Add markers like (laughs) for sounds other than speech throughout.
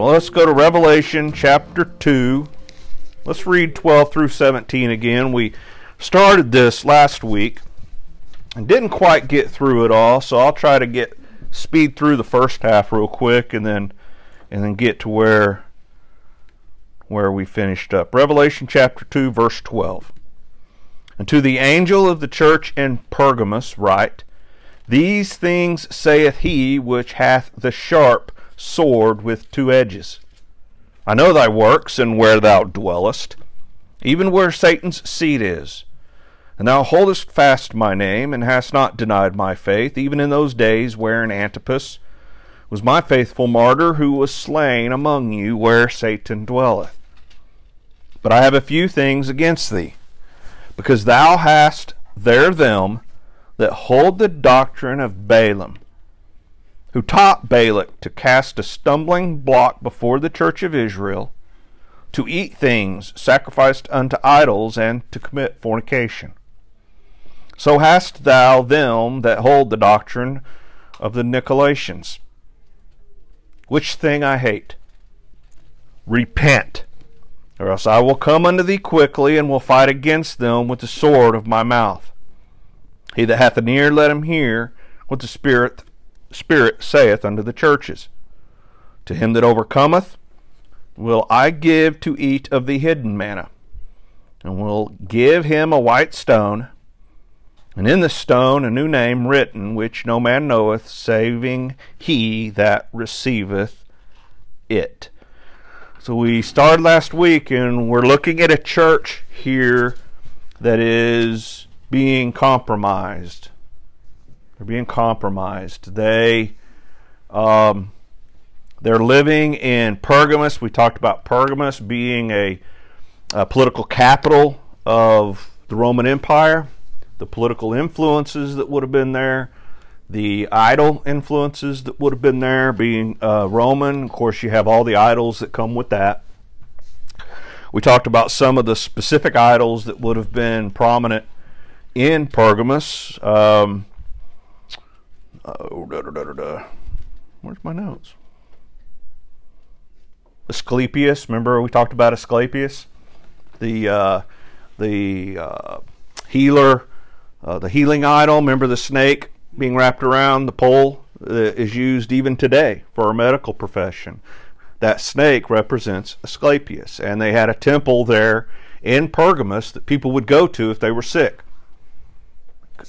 well, let's go to Revelation chapter 2. Let's read 12 through 17 again. We started this last week and didn't quite get through it all, so I'll try to get speed through the first half real quick and then and then get to where where we finished up. Revelation chapter 2 verse 12. And to the angel of the church in Pergamos write, These things saith he which hath the sharp sword with two edges. I know thy works and where thou dwellest, even where Satan's seat is. And thou holdest fast my name, and hast not denied my faith, even in those days wherein Antipas was my faithful martyr, who was slain among you where Satan dwelleth. But I have a few things against thee, because thou hast there them that hold the doctrine of Balaam who taught Balak to cast a stumbling block before the church of Israel, to eat things sacrificed unto idols, and to commit fornication. So hast thou them that hold the doctrine of the Nicolaitans. Which thing I hate? Repent, or else I will come unto thee quickly, and will fight against them with the sword of my mouth. He that hath an ear, let him hear what the Spirit Spirit saith unto the churches. To him that overcometh will I give to eat of the hidden manna, and will give him a white stone, and in the stone a new name written, which no man knoweth, saving he that receiveth it. So we started last week, and we're looking at a church here that is being compromised they're being compromised. They um, they're living in Pergamus. We talked about Pergamus being a, a political capital of the Roman Empire, the political influences that would have been there, the idol influences that would have been there, being uh, Roman. Of course, you have all the idols that come with that. We talked about some of the specific idols that would have been prominent in Pergamus. Um, uh, da, da, da, Where's my notes? Asclepius. Remember we talked about Asclepius, the uh, the uh, healer, uh, the healing idol. Remember the snake being wrapped around the pole is used even today for our medical profession. That snake represents Asclepius, and they had a temple there in Pergamus that people would go to if they were sick.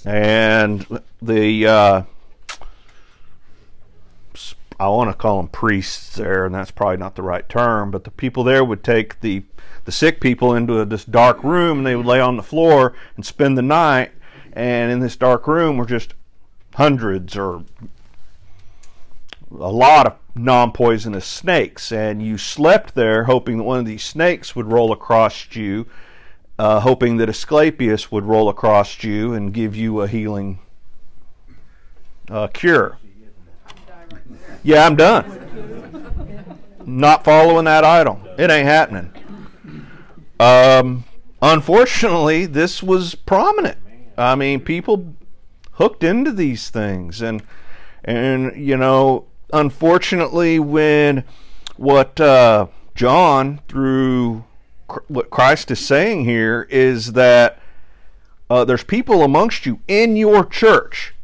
And the uh, I want to call them priests there, and that's probably not the right term, but the people there would take the the sick people into a, this dark room, and they would lay on the floor and spend the night. And in this dark room were just hundreds or a lot of non-poisonous snakes, and you slept there hoping that one of these snakes would roll across you, uh, hoping that Asclepius would roll across you and give you a healing uh, cure. Yeah, I'm done. Not following that idol. It ain't happening. Um, unfortunately, this was prominent. I mean, people hooked into these things, and and you know, unfortunately, when what uh, John through what Christ is saying here is that uh, there's people amongst you in your church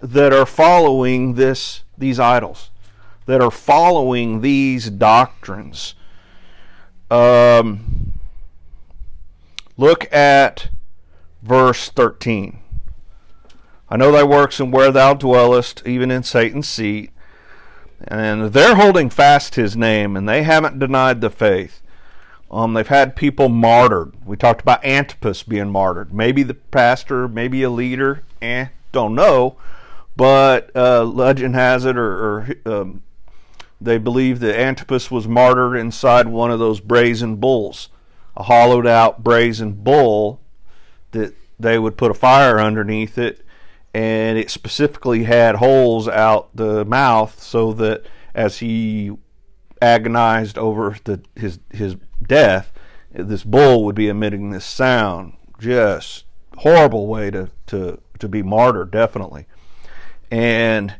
that are following this these idols that are following these doctrines. Um, look at verse 13. I know thy works and where thou dwellest, even in Satan's seat. And they're holding fast his name, and they haven't denied the faith. Um, they've had people martyred. We talked about Antipas being martyred. Maybe the pastor, maybe a leader, eh, don't know. But uh, legend has it, or, or um, they believe that Antipas was martyred inside one of those brazen bulls, a hollowed out brazen bull that they would put a fire underneath it, and it specifically had holes out the mouth so that as he agonized over the, his his death, this bull would be emitting this sound. Just horrible way to to to be martyred, definitely. And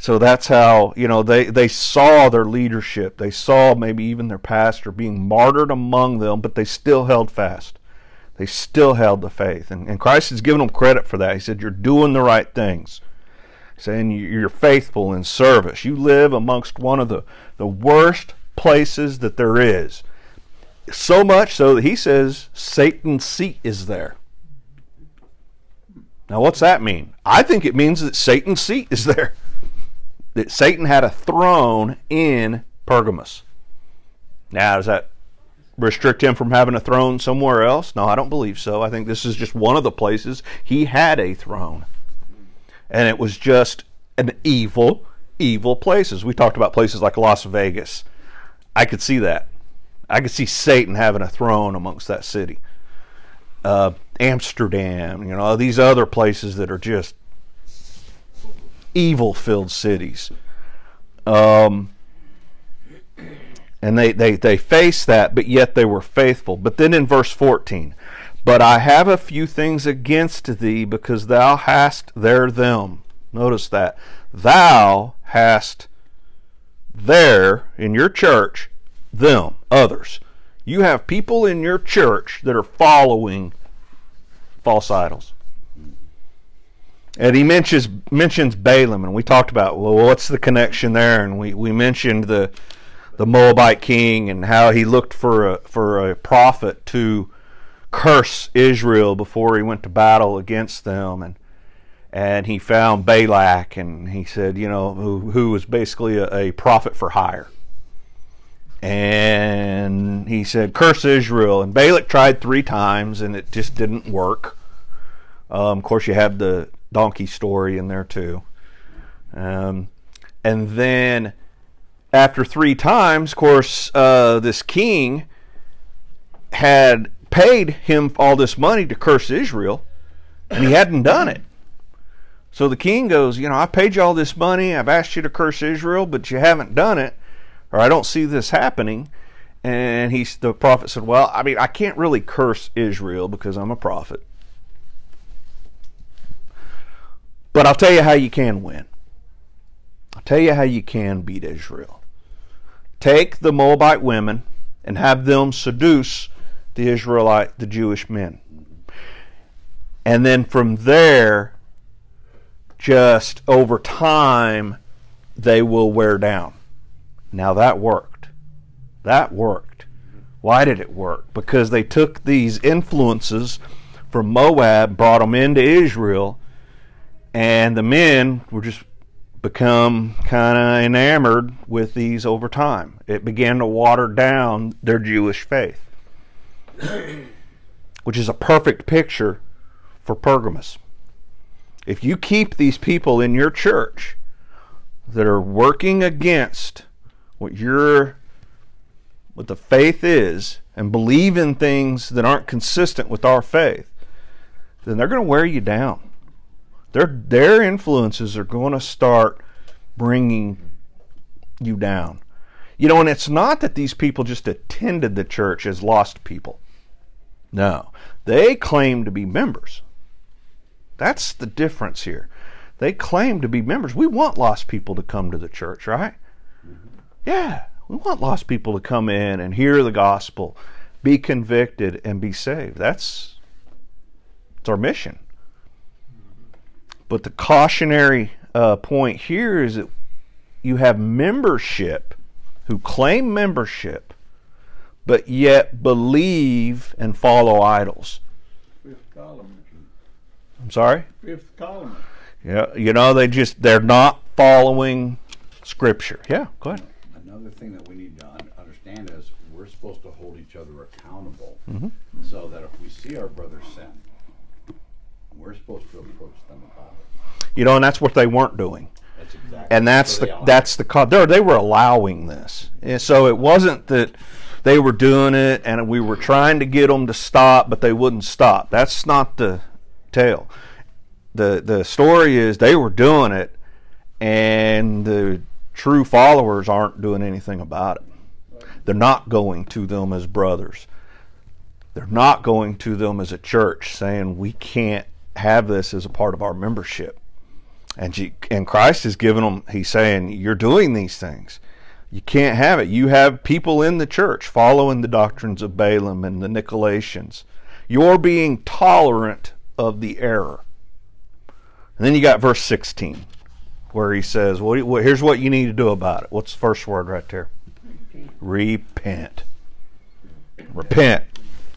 So that's how, you know, they, they saw their leadership. They saw maybe even their pastor being martyred among them, but they still held fast. They still held the faith. And, and Christ has given them credit for that. He said, You're doing the right things. Saying you're faithful in service. You live amongst one of the, the worst places that there is. So much so that he says Satan's seat is there. Now, what's that mean? I think it means that Satan's seat is there that Satan had a throne in Pergamos. Now, does that restrict him from having a throne somewhere else? No, I don't believe so. I think this is just one of the places he had a throne. And it was just an evil, evil places. We talked about places like Las Vegas. I could see that. I could see Satan having a throne amongst that city. Uh, Amsterdam, you know, these other places that are just evil filled cities. Um, and they, they, they faced that, but yet they were faithful. But then in verse 14, but I have a few things against thee because thou hast there them. Notice that. Thou hast there in your church them, others. You have people in your church that are following false idols. And he mentions mentions Balaam, and we talked about well, what's the connection there? And we, we mentioned the the Moabite king and how he looked for a for a prophet to curse Israel before he went to battle against them, and and he found Balak, and he said, you know, who who was basically a, a prophet for hire. And he said, curse Israel. And Balak tried three times, and it just didn't work. Um, of course, you have the donkey story in there too. Um, and then after three times, of course, uh, this king had paid him all this money to curse Israel, and he hadn't done it. So the king goes, You know, I paid you all this money. I've asked you to curse Israel, but you haven't done it, or I don't see this happening. And he, the prophet said, Well, I mean, I can't really curse Israel because I'm a prophet. But I'll tell you how you can win. I'll tell you how you can beat Israel. Take the Moabite women and have them seduce the Israelite, the Jewish men. And then from there, just over time, they will wear down. Now that worked. That worked. Why did it work? Because they took these influences from Moab, brought them into Israel, and the men were just become kind of enamored with these over time. It began to water down their Jewish faith, (coughs) which is a perfect picture for Pergamus. If you keep these people in your church that are working against what your what the faith is and believe in things that aren't consistent with our faith, then they're going to wear you down their their influences are going to start bringing you down. You know, and it's not that these people just attended the church as lost people. No, they claim to be members. That's the difference here. They claim to be members. We want lost people to come to the church, right? Yeah, we want lost people to come in and hear the gospel, be convicted, and be saved. That's it's our mission. But the cautionary uh, point here is that you have membership who claim membership, but yet believe and follow idols. Fifth column. I'm sorry. Fifth column. Yeah, you know they just they're not following scripture. Yeah, go ahead. Another thing that we need to understand is we're supposed to hold each other accountable, Mm-hmm. so that if we see our brother sin, we're supposed to approach them. You know, and that's what they weren't doing. That's exactly. and that's the that's the cause. They they were allowing this, and so it wasn't that they were doing it and we were trying to get them to stop, but they wouldn't stop. That's not the tale. the The story is they were doing it, and the true followers aren't doing anything about it. They're not going to them as brothers. They're not going to them as a church saying we can't have this as a part of our membership. And, she, and Christ is giving them, he's saying, You're doing these things. You can't have it. You have people in the church following the doctrines of Balaam and the Nicolaitans. You're being tolerant of the error. And then you got verse 16, where he says, well, here's what you need to do about it. What's the first word right there? Repent. Repent.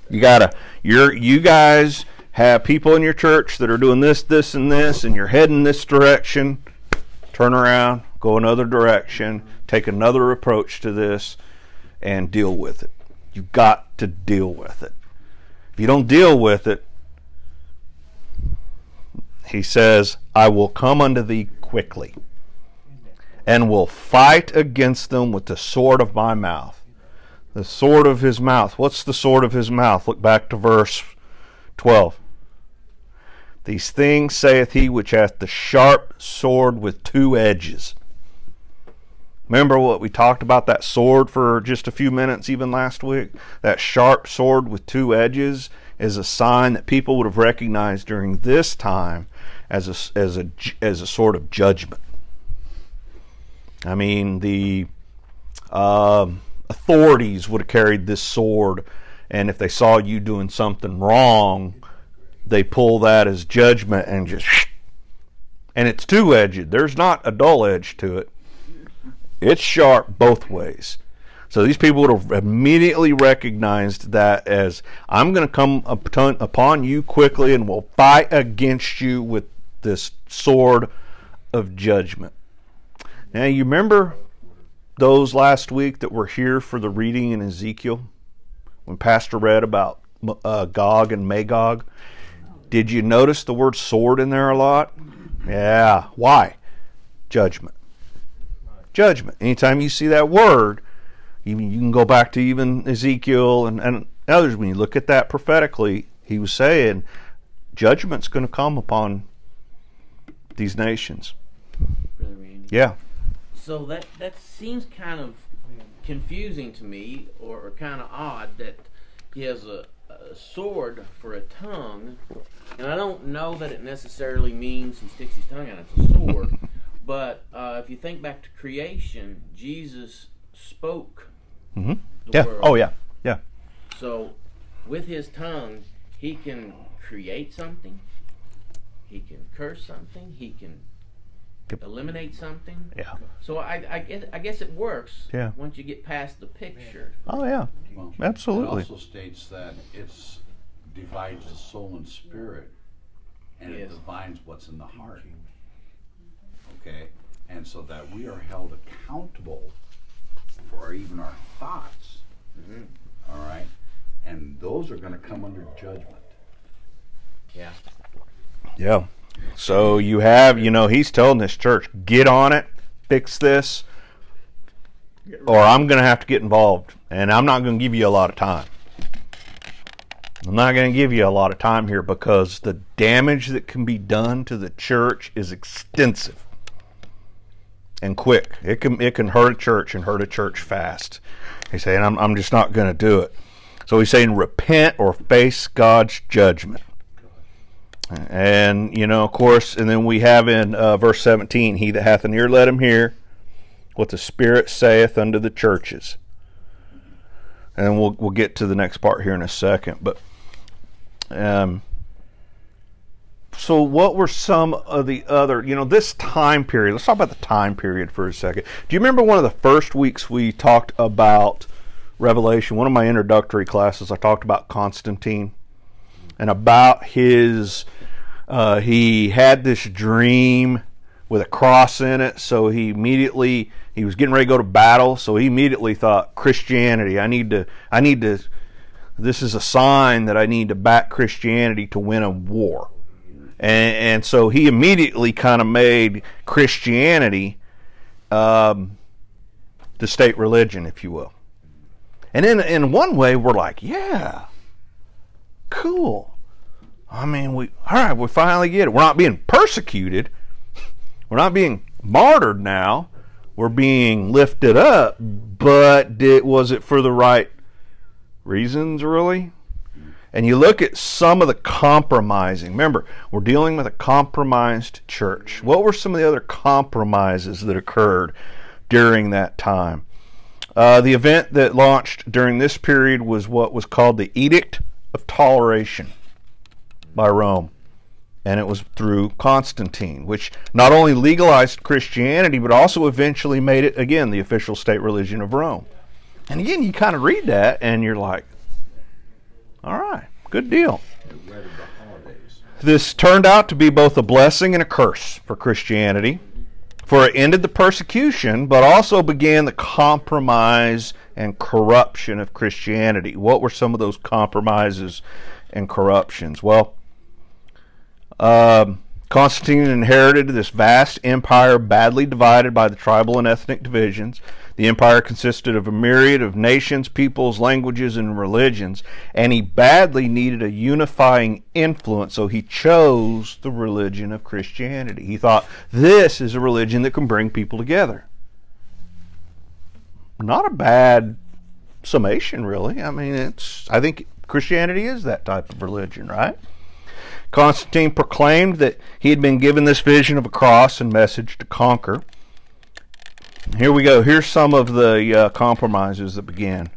You gotta. You're you guys have people in your church that are doing this, this, and this, and you're heading this direction. Turn around, go another direction, take another approach to this, and deal with it. You've got to deal with it. If you don't deal with it, he says, I will come unto thee quickly, and will fight against them with the sword of my mouth. The sword of his mouth. What's the sword of his mouth? Look back to verse 12. These things saith he which hath the sharp sword with two edges. Remember what we talked about that sword for just a few minutes, even last week? That sharp sword with two edges is a sign that people would have recognized during this time as a, as a, as a sort of judgment. I mean, the. Um, authorities would have carried this sword, and if they saw you doing something wrong, they pull that as judgment and just. And it's two edged. There's not a dull edge to it. It's sharp both ways. So these people would have immediately recognized that as I'm going to come upon you quickly and will fight against you with this sword of judgment. Now, you remember those last week that were here for the reading in Ezekiel, when Pastor read about uh, Gog and Magog, did you notice the word sword in there a lot? Yeah. Why? Judgment. Judgment. Anytime you see that word, you, you can go back to even Ezekiel and, and others. When you look at that prophetically, he was saying judgment's going to come upon these nations. Yeah so that that seems kind of confusing to me, or, or kind of odd that he has a, a, sword for a tongue, and I don't know that it necessarily means he sticks his tongue out. It's a sword, (laughs) but uh, if you think back to creation, Jesus spoke. Mm-hmm. yeah. World. Oh yeah. Yeah. So, with his tongue, he can create something. He can curse something. He can eliminate something. Yeah. So I, I guess I guess it works. Yeah. Once you get past the picture. Oh yeah. Well, Absolutely. It also states that it divides the soul and spirit, and yes. it divines what's in the heart. Okay, and so that we are held accountable for even our thoughts. Mm-hmm. All right, and those are going to come under judgment. Yeah. Yeah. So you have, you know, he's telling this church, get on it, fix this, or I'm going to have to get involved. And I'm not going to give you a lot of time. I'm not going to give you a lot of time here because the damage that can be done to the church is extensive and quick. It can it can hurt a church and hurt a church fast. He's saying, I'm, I'm just not going to do it. So he's saying, repent or face God's judgment. And, you know, of course, and then we have in uh, verse 17, He that hath an ear, let him hear what the Spirit saith unto the churches. And we'll, we'll get to the next part here in a second. But, um, so what were some of the other, you know, this time period? Let's talk about the time period for a second. Do you remember one of the first weeks we talked about Revelation? One of my introductory classes, I talked about Constantine and about his uh, he had this dream with a cross in it so he immediately he was getting ready to go to battle so he immediately thought christianity i need to i need to this is a sign that i need to back christianity to win a war. And, and so he immediately kind of made christianity um, the state religion if you will. And in in one way we're like yeah cool I mean, we all right, we finally get it. We're not being persecuted. We're not being martyred now. We're being lifted up, but did, was it for the right reasons, really? and you look at some of the compromising. Remember, we're dealing with a compromised church. What were some of the other compromises that occurred during that time? Uh, the event that launched during this period was what was called the Edict of Toleration by Rome. And it was through Constantine, which not only legalized Christianity, but also eventually made it, again, the official state religion of Rome. And again, you kind of read that and you're like, all right, good deal. This turned out to be both a blessing and a curse for Christianity, for it ended the persecution, but also began the compromise and corruption of Christianity. What were some of those compromises and corruptions? Well, um, Constantine inherited this vast empire badly divided by the tribal and ethnic divisions. The empire consisted of a myriad of nations, peoples, languages, and religions, and he badly needed a unifying influence, so he chose the religion of Christianity. He thought, this is a religion that can bring people together. Not a bad summation, really. I mean, it's, I think Christianity is that type of religion, right? Constantine proclaimed that he had been given this vision of a cross and message to conquer. Here we go. Here's some of the uh, compromises that began.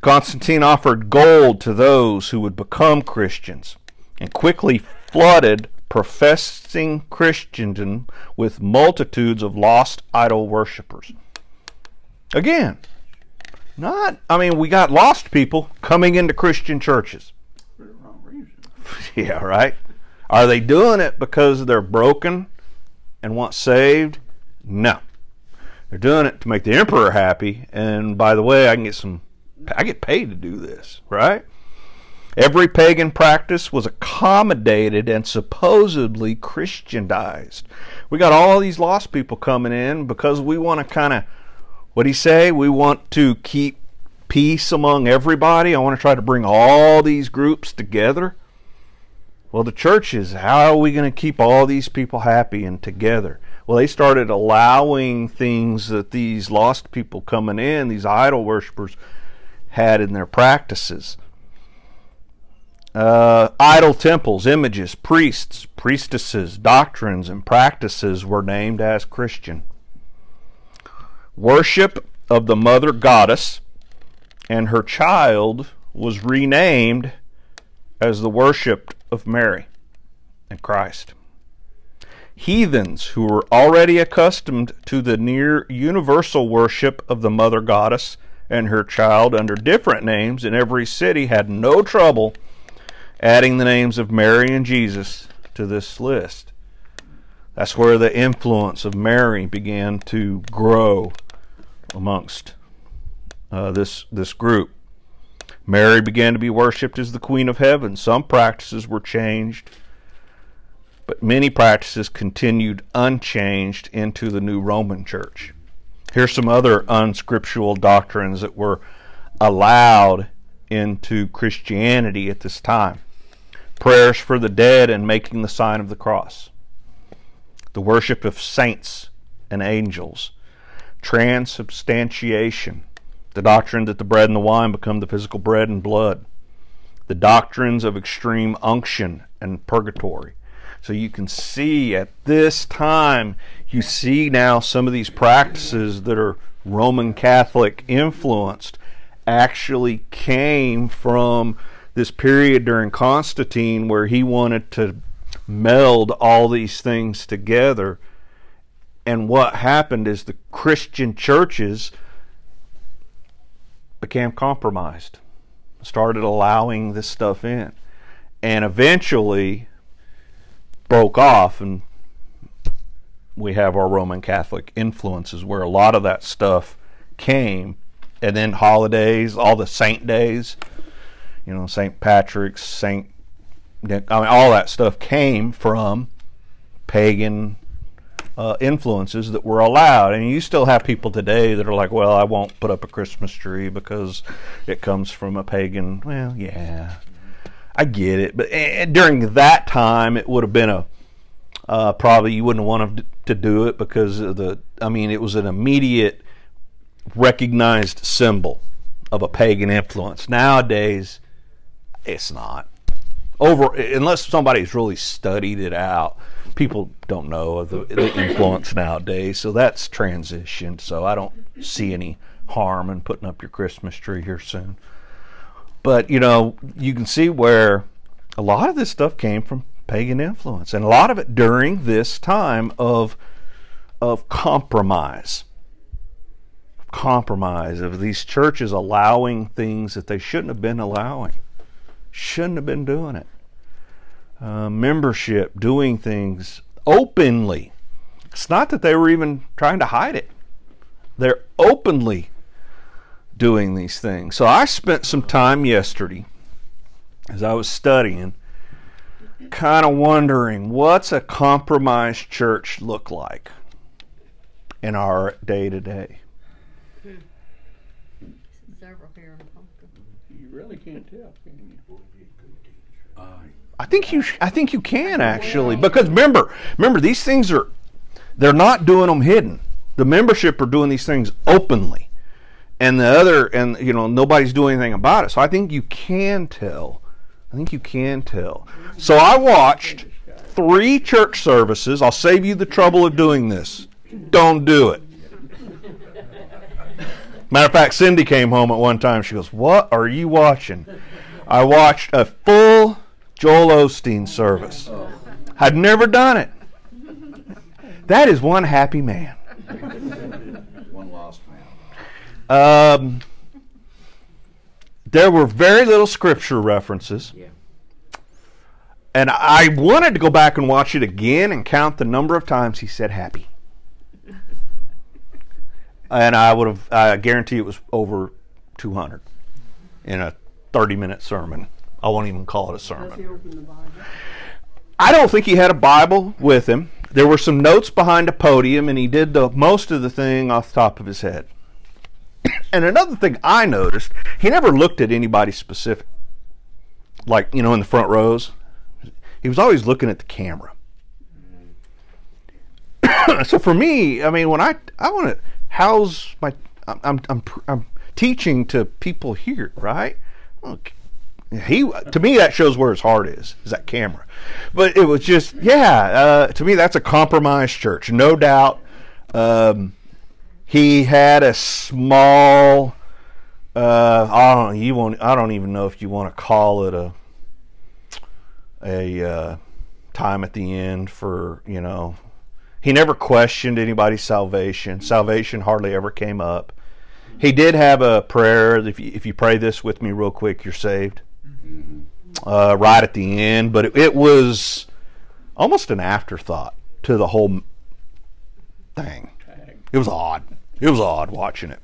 Constantine offered gold to those who would become Christians and quickly flooded professing Christendom with multitudes of lost idol worshippers. Again, not, I mean, we got lost people coming into Christian churches. For the wrong reason. (laughs) Yeah, right? Are they doing it because they're broken and want saved? No. They're doing it to make the emperor happy. And by the way, I can get some, I get paid to do this, right? Every pagan practice was accommodated and supposedly Christianized. We got all these lost people coming in because we want to kind of, what do you say? We want to keep peace among everybody. I want to try to bring all these groups together. Well, the churches, how are we going to keep all these people happy and together? Well, they started allowing things that these lost people coming in, these idol worshippers, had in their practices. Uh, idol temples, images, priests, priestesses, doctrines, and practices were named as Christian. Worship of the mother goddess and her child was renamed as the worship of Mary and Christ. Heathens who were already accustomed to the near universal worship of the mother goddess and her child under different names in every city had no trouble adding the names of Mary and Jesus to this list. That's where the influence of Mary began to grow amongst uh, this this group. Mary began to be worshipped as the Queen of Heaven. Some practices were changed, but many practices continued unchanged into the new Roman Church. Here's some other unscriptural doctrines that were allowed into Christianity at this time prayers for the dead and making the sign of the cross, the worship of saints and angels, transubstantiation, the doctrine that the bread and the wine become the physical bread and blood, the doctrines of extreme unction and purgatory. So you can see at this time, you see now some of these practices that are Roman Catholic influenced actually came from this period during Constantine where he wanted to meld all these things together. And what happened is the Christian churches became compromised, started allowing this stuff in, and eventually broke off. And we have our Roman Catholic influences where a lot of that stuff came. And then holidays, all the saint days, you know, St. Patrick's, St. Nick, I mean, all that stuff came from pagan uh, influences that were allowed. And you still have people today that are like, well, I won't put up a Christmas tree because it comes from a pagan. Well, yeah, I get it. But eh, during that time, it would have been a uh, probably you wouldn't want to do it because of the. I mean, it was an immediate recognized symbol of a pagan influence. Nowadays, it's not. Over unless somebody's really studied it out, people don't know of the, the influence nowadays. So that's transitioned. So I don't see any harm in putting up your Christmas tree here soon. But you know, you can see where a lot of this stuff came from pagan influence, and a lot of it during this time of of compromise. Compromise of these churches allowing things that they shouldn't have been allowing, shouldn't have been doing it. Uh, membership doing things openly. It's not that they were even trying to hide it. They're openly doing these things. So I spent some time yesterday as I was studying, kind of wondering what's a compromised church look like in our day to day. Several here in Ponca. You really can't tell, can you? I think you I think you can actually because remember remember these things are they're not doing them hidden. The membership are doing these things openly. And the other and you know nobody's doing anything about it. So I think you can tell. I think you can tell. So I watched three church services. I'll save you the trouble of doing this. Don't do it. Matter of fact, Cindy came home at one time. She goes, "What are you watching?" I watched a full Joel Osteen service. I'd never done it. That is one happy man. one lost man. Um, there were very little scripture references. Yeah. And I wanted to go back and watch it again and count the number of times he said happy. And I would have, I guarantee it was over 200 in a 30 minute sermon. I won't even call it a sermon. open the Bible? I don't think he had a Bible with him. There were some notes behind a podium, and he did the, most of the thing off the top of his head. (clears throat) And another thing I noticed, he never looked at anybody specific, like you know in the front rows. He was always looking at the camera. (clears throat) so for me, I mean, when I I want to house my, I'm I'm I'm, I'm teaching to people here, right? He to me that shows where his heart is is that camera. But it was just yeah uh, to me that's a compromised church no doubt. Um, he had a small uh, I don't you won't I don't even know if you want to call it a a uh, time at the end for you know he never questioned anybody's salvation. Salvation hardly ever came up. He did have a prayer if you, if you pray this with me real quick you're saved uh, right at the end, but it, it was almost an afterthought to the whole thing. It was odd. It was odd watching it.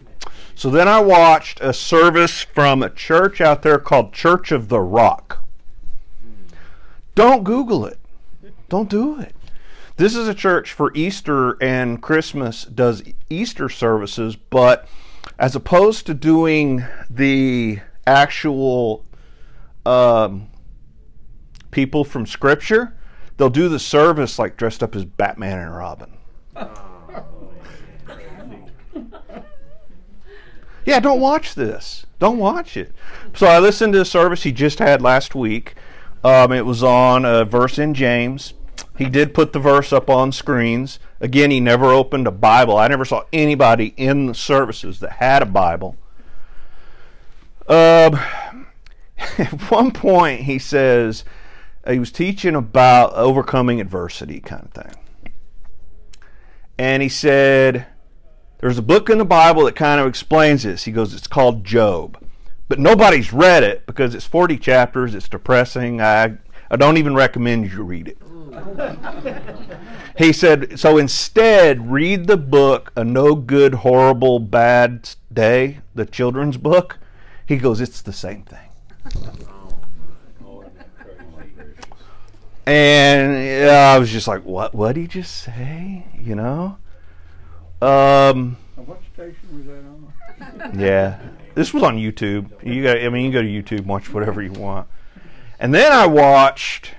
So then I watched a service from a church out there called Church of the Rock. Don't Google it. Don't do it. This is a church for Easter and Christmas does Easter services, but as opposed to doing the actual um, people from Scripture, they'll do the service like dressed up as Batman and Robin. Yeah, don't watch this. Don't watch it. So I listened to the service he just had last week. Um, it was on a verse in James. He did put the verse up on screens. Again, he never opened a Bible. I never saw anybody in the services that had a Bible. Um, (laughs) at one point, he says uh, he was teaching about overcoming adversity, kind of thing. And he said, There's a book in the Bible that kind of explains this. He goes, It's called Job. But nobody's read it because it's 40 chapters, it's depressing. I, I don't even recommend you read it. (laughs) he said, So instead, read the book, A No Good, Horrible, Bad Day, the children's book. He goes, It's the same thing. And yeah, I was just like, "What? What did he just say?" You know. Um. What station was that on? (laughs) Yeah, this was on YouTube. You got. I mean, you can go to YouTube and watch whatever you want. And then I watched.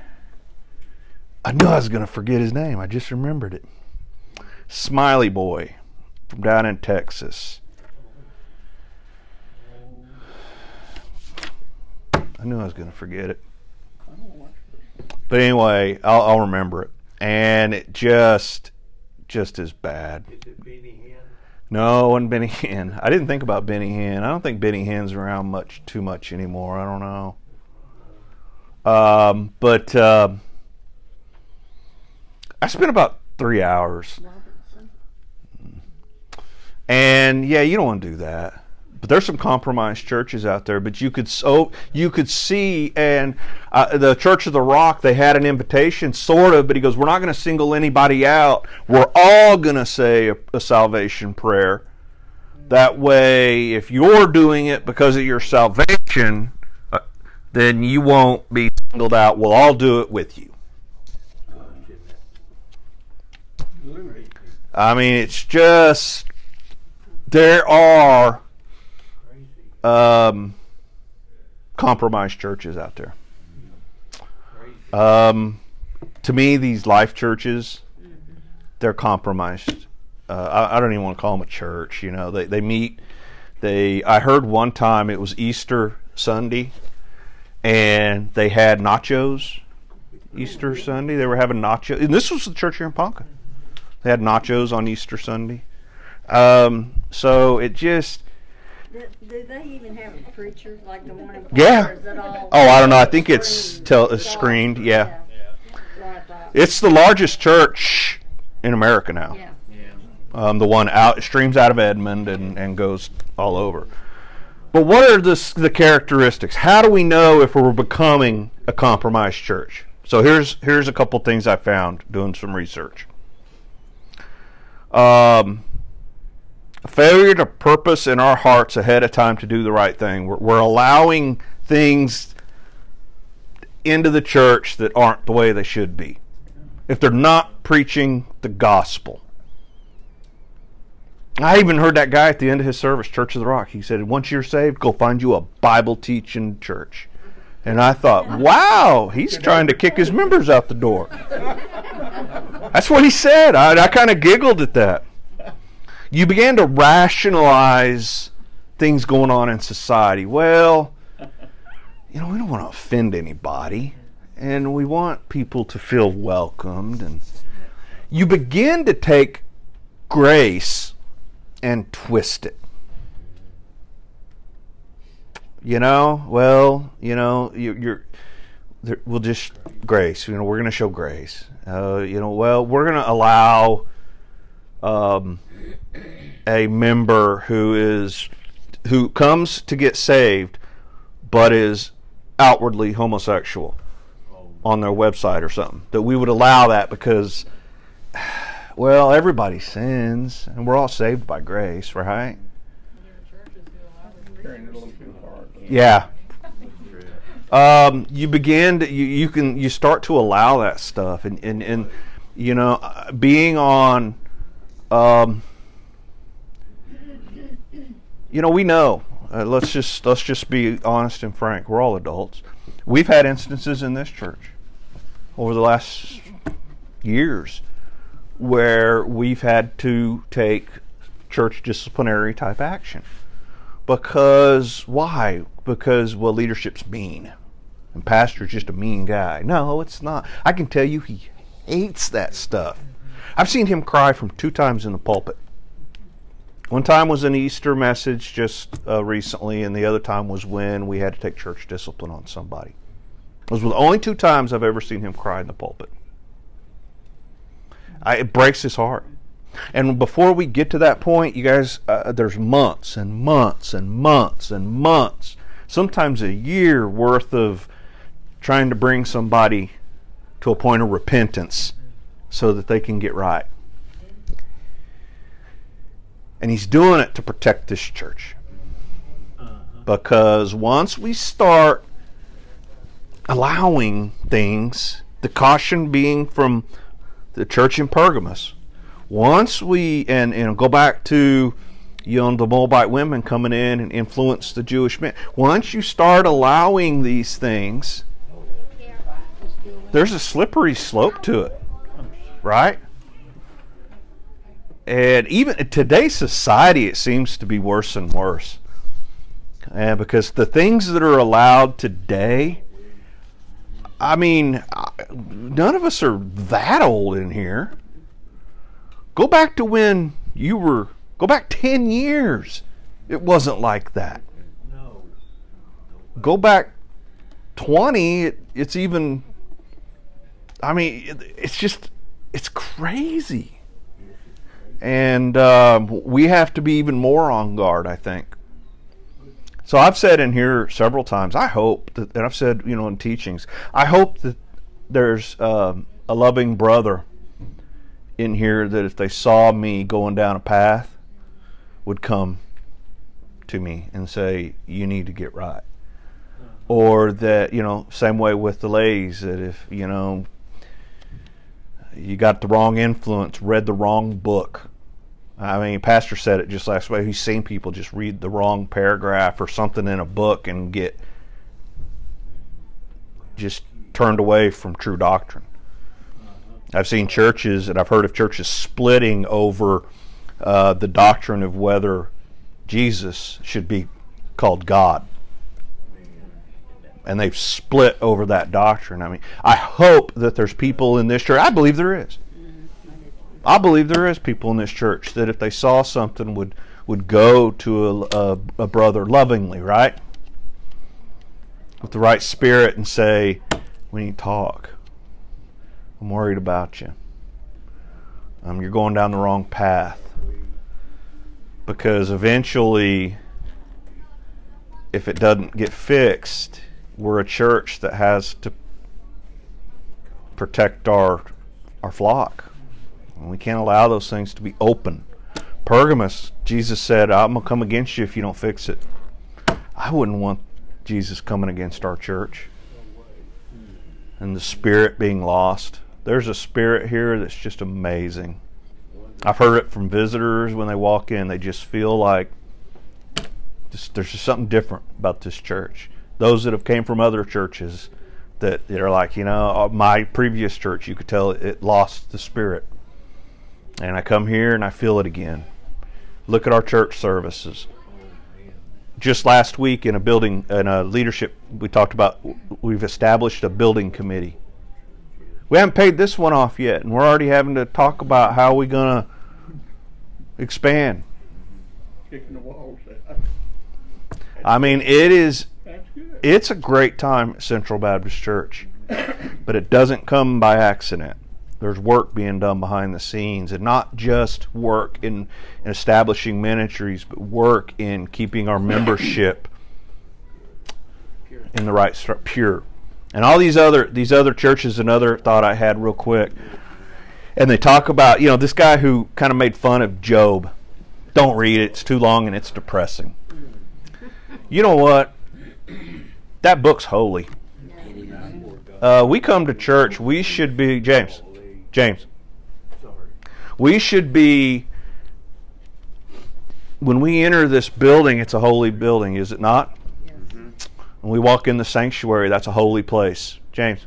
I knew I was going to forget his name. I just remembered it. Smiley Boy from down in Texas. I knew I was going to forget it. I don't watch this. But anyway, I'll, I'll remember it. And it just, just as bad. Is it Benny Hinn? No, it wasn't Benny Hinn. I didn't think about Benny Hinn. I don't think Benny Hinn's around much, too much anymore. I don't know. Um, but uh, I spent about three hours, Robertson. and yeah, you don't want to do that. But there's some compromised churches out there. But you could so you could see, and uh, the Church of the Rock, they had an invitation, sort of. But he goes, "We're not going to single anybody out. We're all going to say a, a salvation prayer." That way, if you're doing it because of your salvation, uh, then you won't be singled out. We'll all do it with you. I mean, it's just there are um, compromised churches out there. Um, to me, these life churches, they're compromised. Uh, I, I don't even want to call them a church. You know, they they meet. They I heard one time it was Easter Sunday, and they had nachos. Easter Sunday, they were having nachos, and this was the church here in Ponca. They had nachos on Easter Sunday. Um, so it just Do, do they even have a preacher like the one in Yeah. Or is it all Oh, I don't know. I think it's screened? tel- it's It's screened, yeah. What I it's the largest church in America now. Yeah. Um, the one out streams out of Edmond and, and goes all over. But what are the the characteristics? How do we know if we're becoming a compromised church? So here's here's a couple things I found doing some research. Um, a failure to purpose in our hearts ahead of time to do the right thing. We're, we're allowing things into the church that aren't the way they should be. If they're not preaching the gospel. I even heard that guy at the end of his service, Church of the Rock. He said, Once you're saved, go find you a Bible teaching church. And I thought, wow, he's trying to kick his members out the door. That's what he said. I, I kind of giggled at that. You began to rationalize things going on in society. Well, you know, we don't want to offend anybody, and we want people to feel welcomed. And you begin to take grace and twist it. You know, well, you know, you, you're. We'll just grace. You know, we're going to show grace. Uh, you know, well, we're going to allow um, a member who is who comes to get saved, but is outwardly homosexual on their website or something. That we would allow that because, well, everybody sins, and we're all saved by grace, right? Yeah. Um, you begin to you, you can you start to allow that stuff and and, and you know uh, being on um, you know we know uh, let's just let's just be honest and frank we're all adults we've had instances in this church over the last years where we've had to take church disciplinary type action because why? Because well, leadership's mean, and pastor's just a mean guy. No, it's not. I can tell you, he hates that stuff. I've seen him cry from two times in the pulpit. One time was an Easter message just uh, recently, and the other time was when we had to take church discipline on somebody. Those were the only two times I've ever seen him cry in the pulpit. I, it breaks his heart. And before we get to that point, you guys, uh, there's months and months and months and months, sometimes a year worth of trying to bring somebody to a point of repentance so that they can get right. And he's doing it to protect this church. Uh-huh. Because once we start allowing things, the caution being from the church in Pergamos, once we and and go back to you know the Moabite women coming in and influence the Jewish men. Once you start allowing these things, there's a slippery slope to it, right? And even today's society, it seems to be worse and worse. And because the things that are allowed today, I mean, none of us are that old in here. Go back to when you were, go back 10 years. It wasn't like that. Go back 20, it, it's even, I mean, it, it's just, it's crazy. And um, we have to be even more on guard, I think. So I've said in here several times, I hope that, and I've said, you know, in teachings, I hope that there's um, a loving brother in here that if they saw me going down a path, would come to me and say, "You need to get right," or that you know, same way with the ladies that if you know you got the wrong influence, read the wrong book. I mean, Pastor said it just last week. He's seen people just read the wrong paragraph or something in a book and get just turned away from true doctrine. I've seen churches, and I've heard of churches splitting over uh, the doctrine of whether Jesus should be called God. And they've split over that doctrine. I mean, I hope that there's people in this church. I believe there is. I believe there is people in this church that if they saw something would would go to a, a, a brother lovingly, right, with the right spirit, and say, "We need to talk. I'm worried about you. Um, you're going down the wrong path." Because eventually, if it doesn't get fixed, we're a church that has to protect our our flock. And we can't allow those things to be open. Pergamos, Jesus said, I'm going to come against you if you don't fix it. I wouldn't want Jesus coming against our church and the spirit being lost. There's a spirit here that's just amazing. I've heard it from visitors when they walk in. They just feel like just, there's just something different about this church. Those that have came from other churches that they're like, you know, uh, my previous church, you could tell it, lost the spirit. And I come here and I feel it again. Look at our church services. Just last week in a building, in a leadership, we talked about we've established a building committee. We haven't paid this one off yet, and we're already having to talk about how we're going to expand. Kicking the walls out. I mean, it is. It's a great time at Central Baptist Church, but it doesn't come by accident. There's work being done behind the scenes, and not just work in, in establishing ministries, but work in keeping our membership in the right pure. And all these other these other churches, another thought I had real quick, and they talk about you know this guy who kind of made fun of Job. Don't read it; it's too long and it's depressing. You know what? That book's holy. Uh, we come to church. We should be James. James. We should be when we enter this building. It's a holy building, is it not? When we walk in the sanctuary, that's a holy place. James.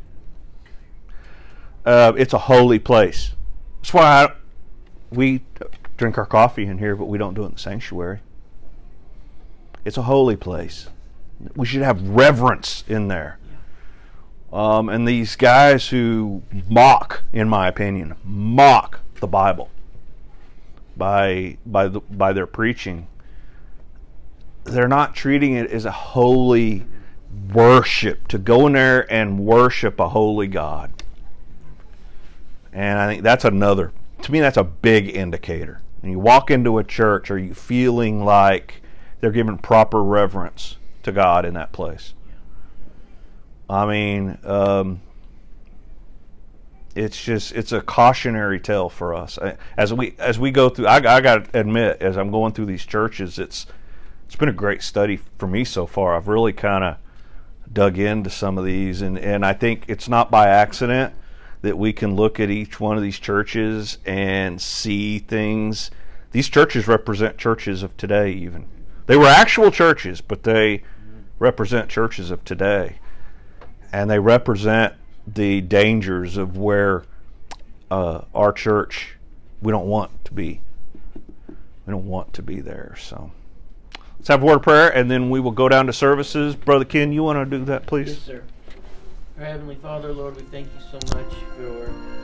Uh, it's a holy place. That's why I, we drink our coffee in here, but we don't do it in the sanctuary. It's a holy place. We should have reverence in there. Um, and these guys who mock, in my opinion, mock the Bible by by the, by their preaching, they're not treating it as a holy worship to go in there and worship a holy God. And I think that's another to me that's a big indicator. When you walk into a church, are you feeling like they're giving proper reverence to God in that place? I mean, um, it's just it's a cautionary tale for us as we as we go through. I, I got to admit, as I'm going through these churches, it's it's been a great study for me so far. I've really kind of dug into some of these, and and I think it's not by accident that we can look at each one of these churches and see things. These churches represent churches of today, even. They were actual churches, but they represent churches of today. And they represent the dangers of where uh, our church, we don't want to be. We don't want to be there. So Let's have a word of prayer, and then we will go down to services. Brother Ken, you want to do that, please? Yes, sir. Our Heavenly Father, Lord, we thank you so much for